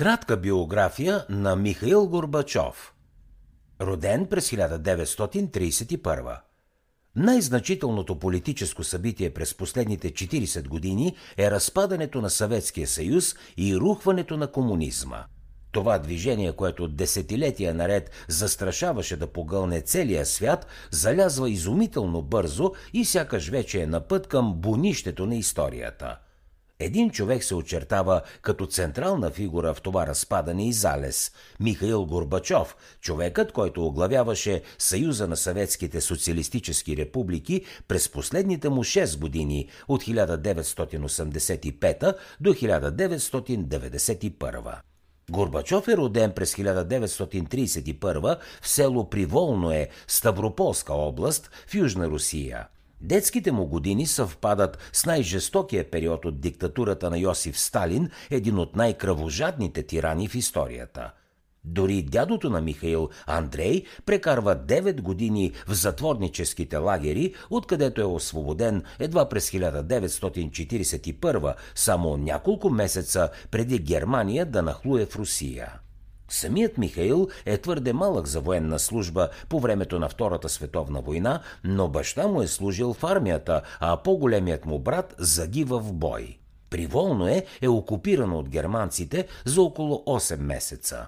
Кратка биография на Михаил Горбачов. Роден през 1931. Най-значителното политическо събитие през последните 40 години е разпадането на Съветския съюз и рухването на комунизма. Това движение, което десетилетия наред застрашаваше да погълне целия свят, залязва изумително бързо и сякаш вече е на път към бунището на историята – един човек се очертава като централна фигура в това разпадане и залез – Михаил Горбачов, човекът, който оглавяваше Съюза на съветските социалистически републики през последните му 6 години от 1985 до 1991. Горбачов е роден през 1931 в село Приволное, Ставрополска област в Южна Русия – Детските му години съвпадат с най-жестокия период от диктатурата на Йосиф Сталин, един от най-кръвожадните тирани в историята. Дори дядото на Михаил, Андрей, прекарва 9 години в затворническите лагери, откъдето е освободен едва през 1941, само няколко месеца преди Германия да нахлуе в Русия. Самият Михаил е твърде малък за военна служба по времето на Втората световна война, но баща му е служил в армията, а по-големият му брат загива в бой. Приволно е, е окупирано от германците за около 8 месеца.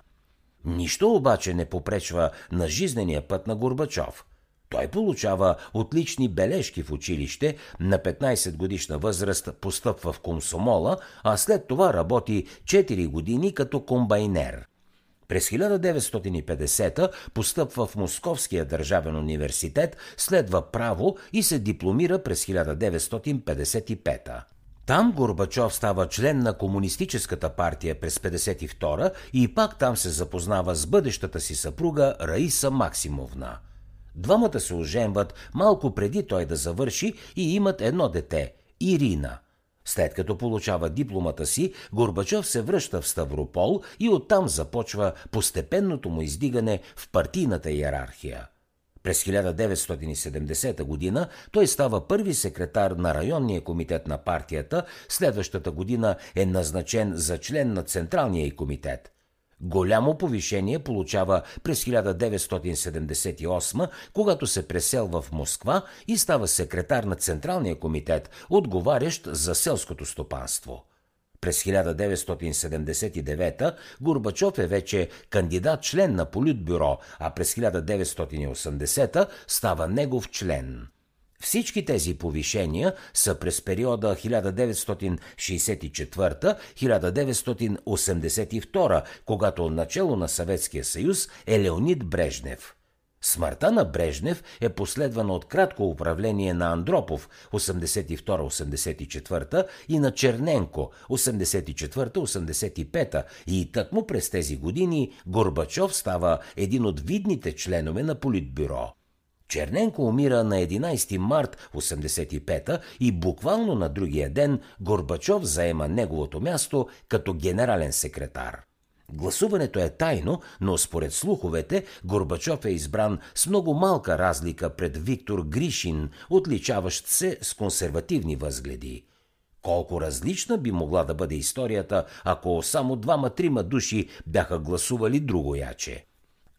Нищо обаче не попречва на жизнения път на Горбачов. Той получава отлични бележки в училище, на 15 годишна възраст постъпва в комсомола, а след това работи 4 години като комбайнер – през 1950 постъпва в Московския държавен университет, следва право и се дипломира през 1955. Там Горбачов става член на Комунистическата партия през 52 и пак там се запознава с бъдещата си съпруга Раиса Максимовна. Двамата се оженват малко преди той да завърши и имат едно дете – Ирина – след като получава дипломата си, Горбачов се връща в Ставропол и оттам започва постепенното му издигане в партийната иерархия. През 1970 година той става първи секретар на районния комитет на партията, следващата година е назначен за член на Централния комитет. Голямо повишение получава през 1978, когато се преселва в Москва и става секретар на Централния комитет, отговарящ за селското стопанство. През 1979 Горбачов е вече кандидат член на Политбюро, а през 1980 става негов член. Всички тези повишения са през периода 1964-1982, когато начало на Съветския съюз е Леонид Брежнев. Смъртта на Брежнев е последвана от кратко управление на Андропов 82-84 и на Черненко 84-85 и тъкмо през тези години Горбачов става един от видните членове на Политбюро. Черненко умира на 11 март 85 и буквално на другия ден Горбачов заема неговото място като генерален секретар. Гласуването е тайно, но според слуховете Горбачов е избран с много малка разлика пред Виктор Гришин, отличаващ се с консервативни възгледи. Колко различна би могла да бъде историята, ако само двама-трима души бяха гласували другояче.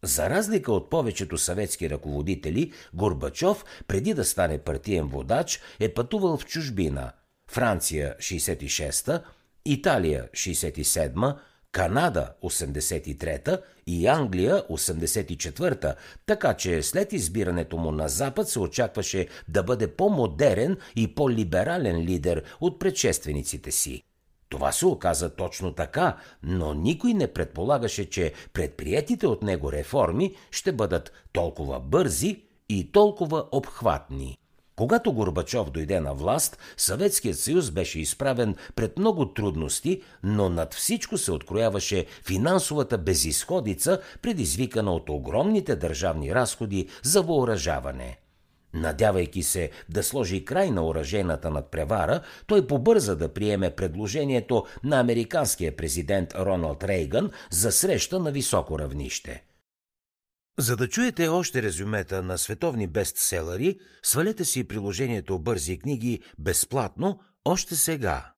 За разлика от повечето съветски ръководители, Горбачов, преди да стане партиен водач, е пътувал в чужбина. Франция 66-та, Италия 67-та, Канада 83-та и Англия 84-та, така че след избирането му на Запад се очакваше да бъде по-модерен и по-либерален лидер от предшествениците си. Това се оказа точно така, но никой не предполагаше, че предприятите от него реформи ще бъдат толкова бързи и толкова обхватни. Когато Горбачов дойде на власт, Съветският съюз беше изправен пред много трудности, но над всичко се открояваше финансовата безисходица, предизвикана от огромните държавни разходи за въоръжаване – Надявайки се да сложи край на оръжейната надпревара, той побърза да приеме предложението на американския президент Роналд Рейган за среща на високо равнище. За да чуете още резюмета на световни бестселери, свалете си приложението Бързи книги безплатно още сега.